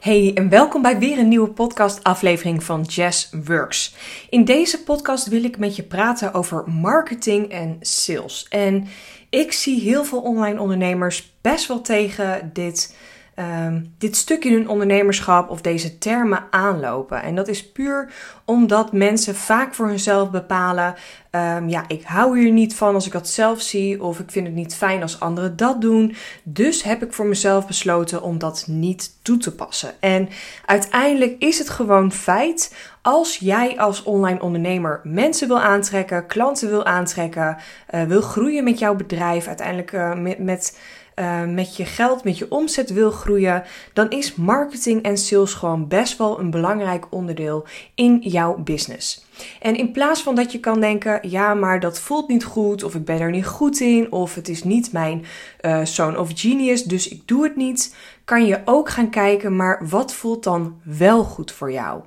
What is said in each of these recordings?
Hey en welkom bij weer een nieuwe podcast-aflevering van Jazz Works. In deze podcast wil ik met je praten over marketing en sales. En ik zie heel veel online ondernemers best wel tegen dit um, dit stuk in hun ondernemerschap of deze termen aanlopen. En dat is puur omdat mensen vaak voor hunzelf bepalen: um, ja, ik hou hier niet van als ik dat zelf zie, of ik vind het niet fijn als anderen dat doen. Dus heb ik voor mezelf besloten om dat niet toe te passen. En uiteindelijk is het gewoon feit. Als jij als online ondernemer mensen wil aantrekken, klanten wil aantrekken, uh, wil groeien met jouw bedrijf, uiteindelijk met, met uh, met je geld, met je omzet wil groeien, dan is marketing en sales gewoon best wel een belangrijk onderdeel in jouw business. En in plaats van dat je kan denken, ja, maar dat voelt niet goed, of ik ben er niet goed in, of het is niet mijn uh, zone of genius, dus ik doe het niet, kan je ook gaan kijken, maar wat voelt dan wel goed voor jou?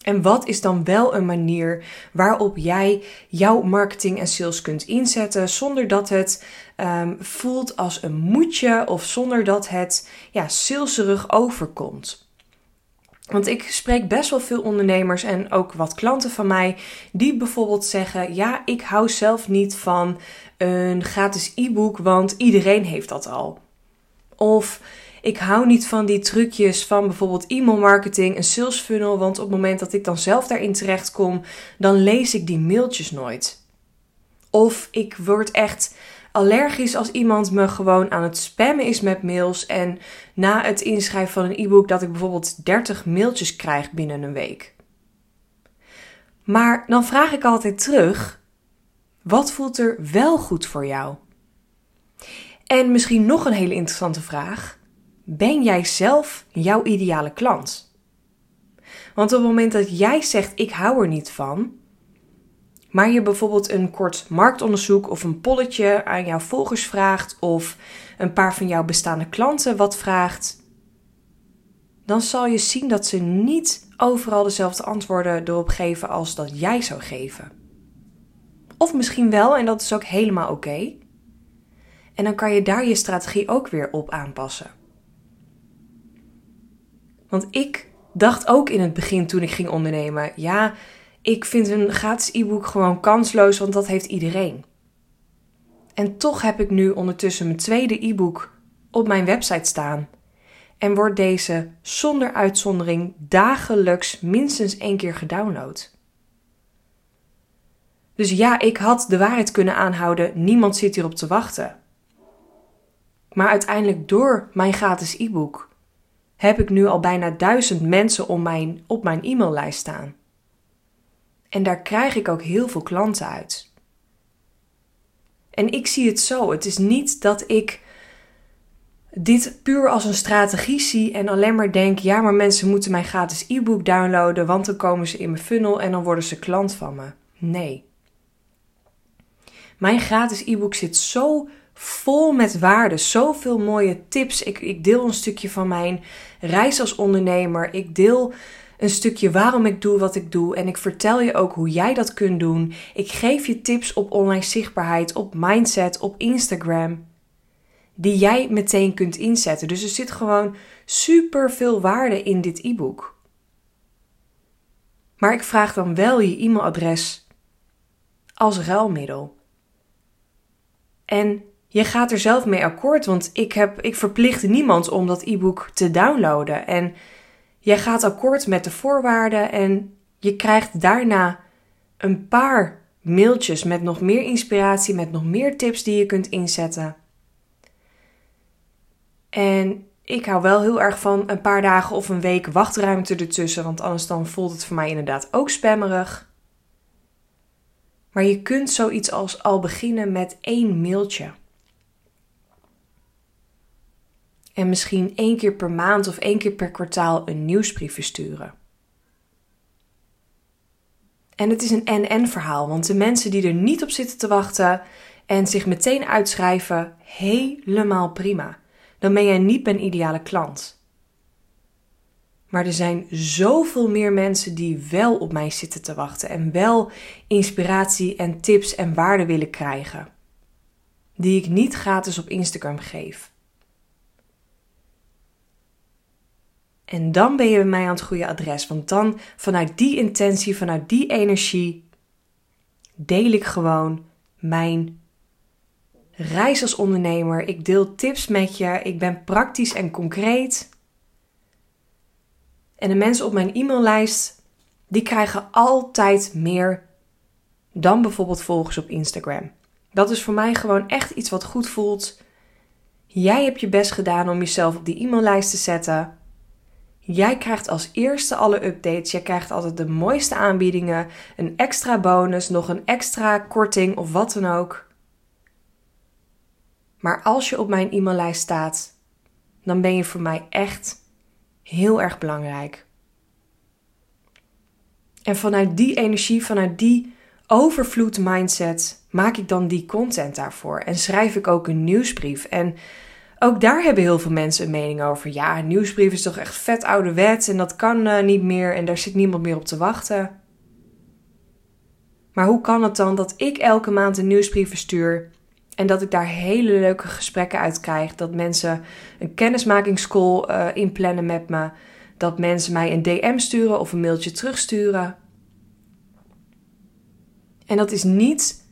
En wat is dan wel een manier waarop jij jouw marketing en sales kunt inzetten zonder dat het um, voelt als een moedje of zonder dat het ja, saleserig overkomt? Want ik spreek best wel veel ondernemers en ook wat klanten van mij die bijvoorbeeld zeggen: Ja, ik hou zelf niet van een gratis e-book, want iedereen heeft dat al. Of ik hou niet van die trucjes van bijvoorbeeld e-mail marketing, een sales funnel, want op het moment dat ik dan zelf daarin terecht kom, dan lees ik die mailtjes nooit. Of ik word echt allergisch als iemand me gewoon aan het spammen is met mails en na het inschrijven van een e-book dat ik bijvoorbeeld 30 mailtjes krijg binnen een week. Maar dan vraag ik altijd terug: wat voelt er wel goed voor jou? En misschien nog een hele interessante vraag ben jij zelf jouw ideale klant? Want op het moment dat jij zegt: Ik hou er niet van, maar je bijvoorbeeld een kort marktonderzoek of een polletje aan jouw volgers vraagt, of een paar van jouw bestaande klanten wat vraagt, dan zal je zien dat ze niet overal dezelfde antwoorden erop geven als dat jij zou geven. Of misschien wel, en dat is ook helemaal oké. En dan kan je daar je strategie ook weer op aanpassen. Want ik dacht ook in het begin toen ik ging ondernemen: ja, ik vind een gratis e-book gewoon kansloos, want dat heeft iedereen. En toch heb ik nu ondertussen mijn tweede e-book op mijn website staan. En wordt deze zonder uitzondering dagelijks minstens één keer gedownload. Dus ja, ik had de waarheid kunnen aanhouden, niemand zit hierop te wachten. Maar uiteindelijk door mijn gratis e-book heb ik nu al bijna duizend mensen mijn, op mijn e-maillijst staan. En daar krijg ik ook heel veel klanten uit. En ik zie het zo: het is niet dat ik dit puur als een strategie zie en alleen maar denk: ja, maar mensen moeten mijn gratis e-book downloaden, want dan komen ze in mijn funnel en dan worden ze klant van me. Nee. Mijn gratis e-book zit zo vol met waarde, zoveel mooie tips. Ik, ik deel een stukje van mijn reis als ondernemer. Ik deel een stukje waarom ik doe wat ik doe. En ik vertel je ook hoe jij dat kunt doen. Ik geef je tips op online zichtbaarheid, op mindset, op Instagram. Die jij meteen kunt inzetten. Dus er zit gewoon super veel waarde in dit e-book. Maar ik vraag dan wel je e-mailadres als ruilmiddel. En je gaat er zelf mee akkoord, want ik, heb, ik verplicht niemand om dat e-book te downloaden. En jij gaat akkoord met de voorwaarden en je krijgt daarna een paar mailtjes met nog meer inspiratie, met nog meer tips die je kunt inzetten. En ik hou wel heel erg van een paar dagen of een week wachtruimte ertussen, want anders dan voelt het voor mij inderdaad ook spammerig. Maar je kunt zoiets als al beginnen met één mailtje. En misschien één keer per maand of één keer per kwartaal een nieuwsbrief versturen. En het is een en-en verhaal, want de mensen die er niet op zitten te wachten en zich meteen uitschrijven, helemaal prima. Dan ben jij niet mijn ideale klant. Maar er zijn zoveel meer mensen die wel op mij zitten te wachten en wel inspiratie en tips en waarde willen krijgen. Die ik niet gratis op Instagram geef. En dan ben je bij mij aan het goede adres. Want dan vanuit die intentie, vanuit die energie, deel ik gewoon mijn reis als ondernemer. Ik deel tips met je. Ik ben praktisch en concreet. En de mensen op mijn e-maillijst, die krijgen altijd meer dan bijvoorbeeld volgers op Instagram. Dat is voor mij gewoon echt iets wat goed voelt. Jij hebt je best gedaan om jezelf op die e-maillijst te zetten. Jij krijgt als eerste alle updates. Jij krijgt altijd de mooiste aanbiedingen, een extra bonus, nog een extra korting of wat dan ook. Maar als je op mijn e-maillijst staat, dan ben je voor mij echt heel erg belangrijk. En vanuit die energie, vanuit die overvloed mindset, maak ik dan die content daarvoor. En schrijf ik ook een nieuwsbrief. En ook daar hebben heel veel mensen een mening over. Ja, een nieuwsbrief is toch echt vet ouderwet en dat kan uh, niet meer en daar zit niemand meer op te wachten. Maar hoe kan het dan dat ik elke maand een nieuwsbrief verstuur en dat ik daar hele leuke gesprekken uit krijg? Dat mensen een kennismakingscall uh, inplannen met me, dat mensen mij een DM sturen of een mailtje terugsturen. En dat is niet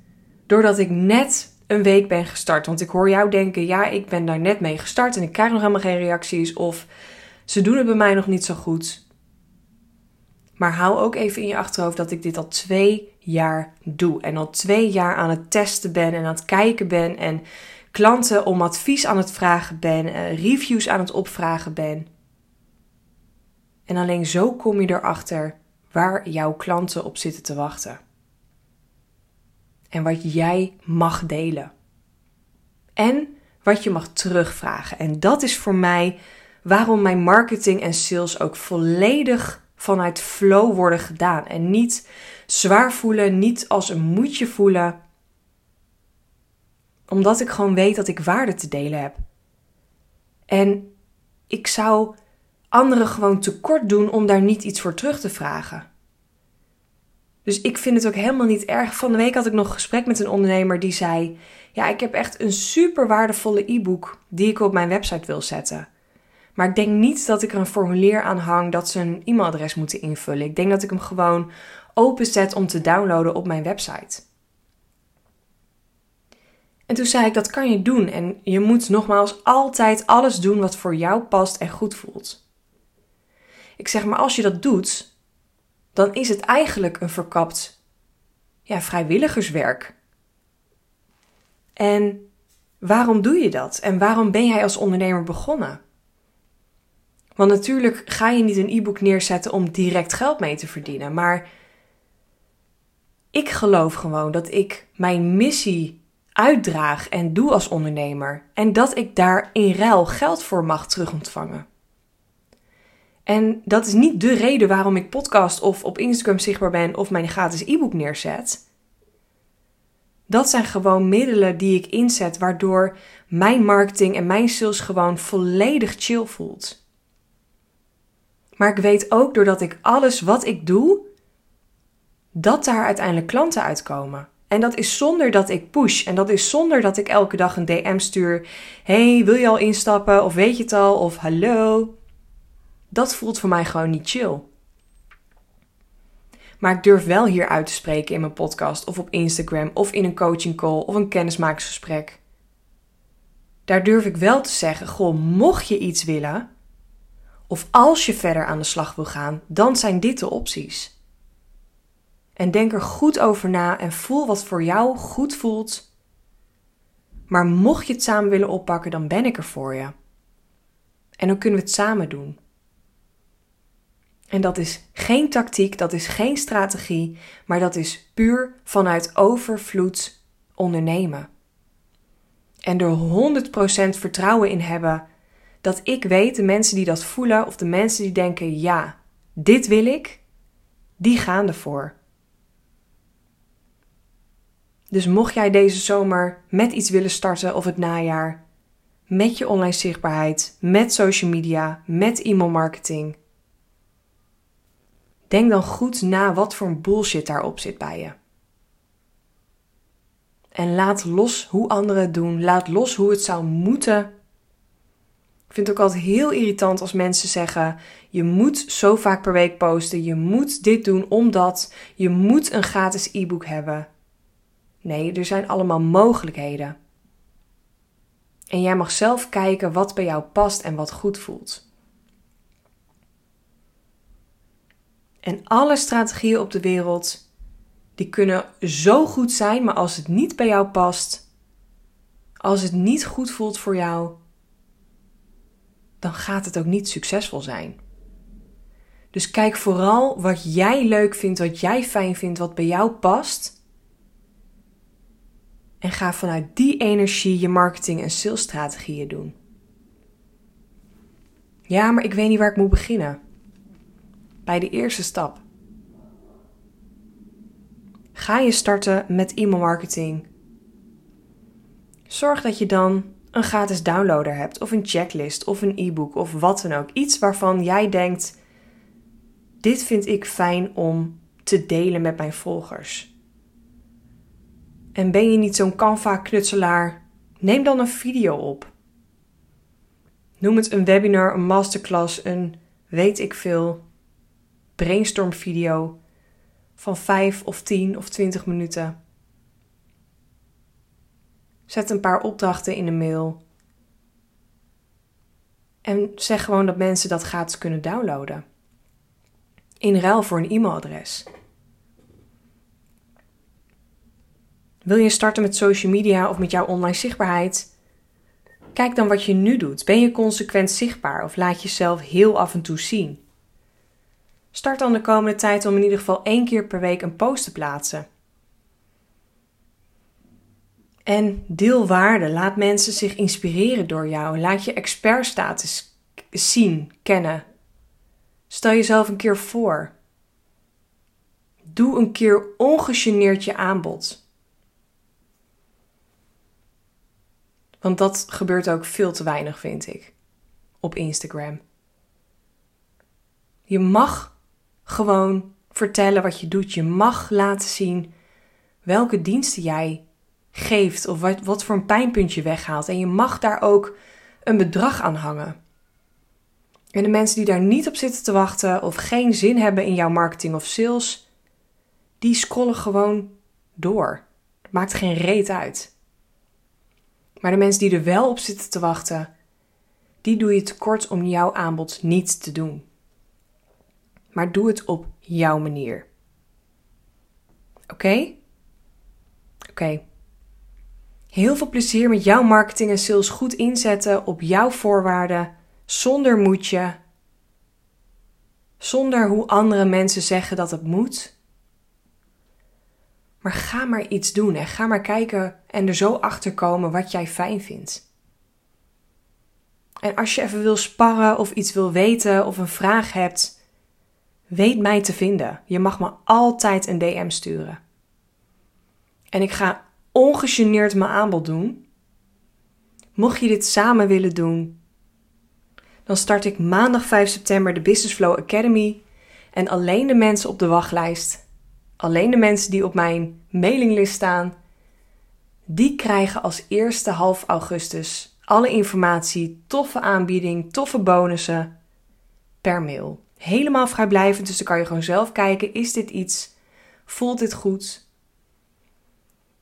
doordat ik net een week ben gestart. Want ik hoor jou denken: ja, ik ben daar net mee gestart en ik krijg nog helemaal geen reacties. Of ze doen het bij mij nog niet zo goed. Maar hou ook even in je achterhoofd dat ik dit al twee jaar doe. En al twee jaar aan het testen ben en aan het kijken ben. En klanten om advies aan het vragen ben. Uh, reviews aan het opvragen ben. En alleen zo kom je erachter waar jouw klanten op zitten te wachten en wat jij mag delen. En wat je mag terugvragen. En dat is voor mij waarom mijn marketing en sales ook volledig vanuit flow worden gedaan. En niet zwaar voelen, niet als een moedje voelen. Omdat ik gewoon weet dat ik waarde te delen heb. En ik zou anderen gewoon tekort doen om daar niet iets voor terug te vragen. Dus ik vind het ook helemaal niet erg. Van de week had ik nog een gesprek met een ondernemer die zei: Ja, ik heb echt een super waardevolle e-book die ik op mijn website wil zetten. Maar ik denk niet dat ik er een formulier aan hang dat ze een e-mailadres moeten invullen. Ik denk dat ik hem gewoon openzet om te downloaden op mijn website. En toen zei ik: Dat kan je doen. En je moet nogmaals altijd alles doen wat voor jou past en goed voelt. Ik zeg maar, als je dat doet, dan is het eigenlijk een verkapt ja, vrijwilligerswerk. En waarom doe je dat? En waarom ben jij als ondernemer begonnen? Want natuurlijk ga je niet een e-book neerzetten om direct geld mee te verdienen, maar ik geloof gewoon dat ik mijn missie uitdraag en doe als ondernemer en dat ik daar in ruil geld voor mag terugontvangen. En dat is niet de reden waarom ik podcast of op Instagram zichtbaar ben of mijn gratis e-book neerzet. Dat zijn gewoon middelen die ik inzet waardoor mijn marketing en mijn sales gewoon volledig chill voelt. Maar ik weet ook doordat ik alles wat ik doe, dat daar uiteindelijk klanten uitkomen. En dat is zonder dat ik push. En dat is zonder dat ik elke dag een DM stuur. Hey, wil je al instappen? Of weet je het al? Of hallo dat voelt voor mij gewoon niet chill. Maar ik durf wel hier uit te spreken in mijn podcast of op Instagram of in een coaching call of een kennismakingsgesprek. Daar durf ik wel te zeggen: Goh, mocht je iets willen, of als je verder aan de slag wil gaan, dan zijn dit de opties. En denk er goed over na en voel wat voor jou goed voelt. Maar mocht je het samen willen oppakken, dan ben ik er voor je. En dan kunnen we het samen doen. En dat is geen tactiek, dat is geen strategie, maar dat is puur vanuit overvloed ondernemen. En er 100% vertrouwen in hebben dat ik weet, de mensen die dat voelen of de mensen die denken: ja, dit wil ik, die gaan ervoor. Dus mocht jij deze zomer met iets willen starten of het najaar, met je online zichtbaarheid, met social media, met e-mailmarketing Denk dan goed na wat voor bullshit daarop zit bij je. En laat los hoe anderen het doen. Laat los hoe het zou moeten. Ik vind het ook altijd heel irritant als mensen zeggen: je moet zo vaak per week posten, je moet dit doen omdat je moet een gratis e-book hebben. Nee, er zijn allemaal mogelijkheden. En jij mag zelf kijken wat bij jou past en wat goed voelt. En alle strategieën op de wereld, die kunnen zo goed zijn, maar als het niet bij jou past, als het niet goed voelt voor jou, dan gaat het ook niet succesvol zijn. Dus kijk vooral wat jij leuk vindt, wat jij fijn vindt, wat bij jou past. En ga vanuit die energie je marketing- en salesstrategieën doen. Ja, maar ik weet niet waar ik moet beginnen. Bij de eerste stap. Ga je starten met e-mailmarketing. Zorg dat je dan een gratis downloader hebt, of een checklist, of een e-book, of wat dan ook. Iets waarvan jij denkt: dit vind ik fijn om te delen met mijn volgers. En ben je niet zo'n Canva-knutselaar? Neem dan een video op. Noem het een webinar, een masterclass, een weet ik veel brainstorm video van 5 of 10 of 20 minuten. Zet een paar opdrachten in de mail. En zeg gewoon dat mensen dat gratis kunnen downloaden. In ruil voor een e-mailadres. Wil je starten met social media of met jouw online zichtbaarheid? Kijk dan wat je nu doet. Ben je consequent zichtbaar of laat jezelf heel af en toe zien? Start dan de komende tijd om in ieder geval één keer per week een post te plaatsen. En deel waarde. Laat mensen zich inspireren door jou. Laat je expertstatus zien, kennen. Stel jezelf een keer voor. Doe een keer ongegeneerd je aanbod. Want dat gebeurt ook veel te weinig, vind ik, op Instagram. Je mag gewoon vertellen wat je doet. Je mag laten zien welke diensten jij geeft of wat, wat voor een pijnpuntje weghaalt. En je mag daar ook een bedrag aan hangen. En de mensen die daar niet op zitten te wachten of geen zin hebben in jouw marketing of sales, die scrollen gewoon door. Het maakt geen reet uit. Maar de mensen die er wel op zitten te wachten, die doe je tekort om jouw aanbod niet te doen. Maar doe het op jouw manier. Oké? Oké. Heel veel plezier met jouw marketing en sales goed inzetten op jouw voorwaarden, zonder moetje, zonder hoe andere mensen zeggen dat het moet. Maar ga maar iets doen en ga maar kijken en er zo achter komen wat jij fijn vindt. En als je even wil sparren of iets wil weten of een vraag hebt, weet mij te vinden. Je mag me altijd een DM sturen. En ik ga ongegeneerd mijn aanbod doen. Mocht je dit samen willen doen, dan start ik maandag 5 september de Business Flow Academy. En alleen de mensen op de wachtlijst, alleen de mensen die op mijn mailinglist staan, die krijgen als eerste half augustus alle informatie, toffe aanbieding, toffe bonussen per mail. Helemaal vrijblijvend, dus dan kan je gewoon zelf kijken: is dit iets? Voelt dit goed?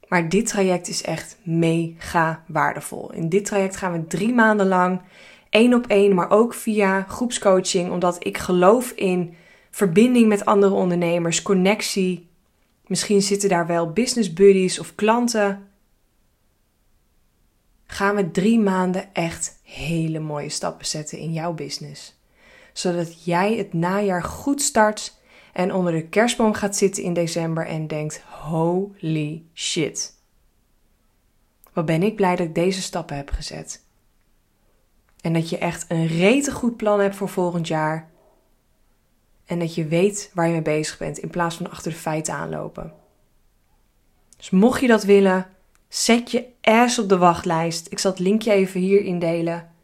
Maar dit traject is echt mega waardevol. In dit traject gaan we drie maanden lang één op één, maar ook via groepscoaching, omdat ik geloof in verbinding met andere ondernemers, connectie. Misschien zitten daar wel business buddies of klanten. Gaan we drie maanden echt hele mooie stappen zetten in jouw business. Zodat jij het najaar goed start en onder de kerstboom gaat zitten in december en denkt: holy shit. Wat ben ik blij dat ik deze stappen heb gezet. En dat je echt een rete goed plan hebt voor volgend jaar. En dat je weet waar je mee bezig bent in plaats van achter de feiten aanlopen. Dus mocht je dat willen, zet je ass op de wachtlijst. Ik zal het linkje even hier indelen.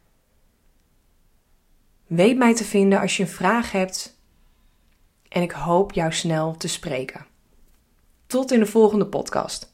Weet mij te vinden als je een vraag hebt en ik hoop jou snel te spreken. Tot in de volgende podcast.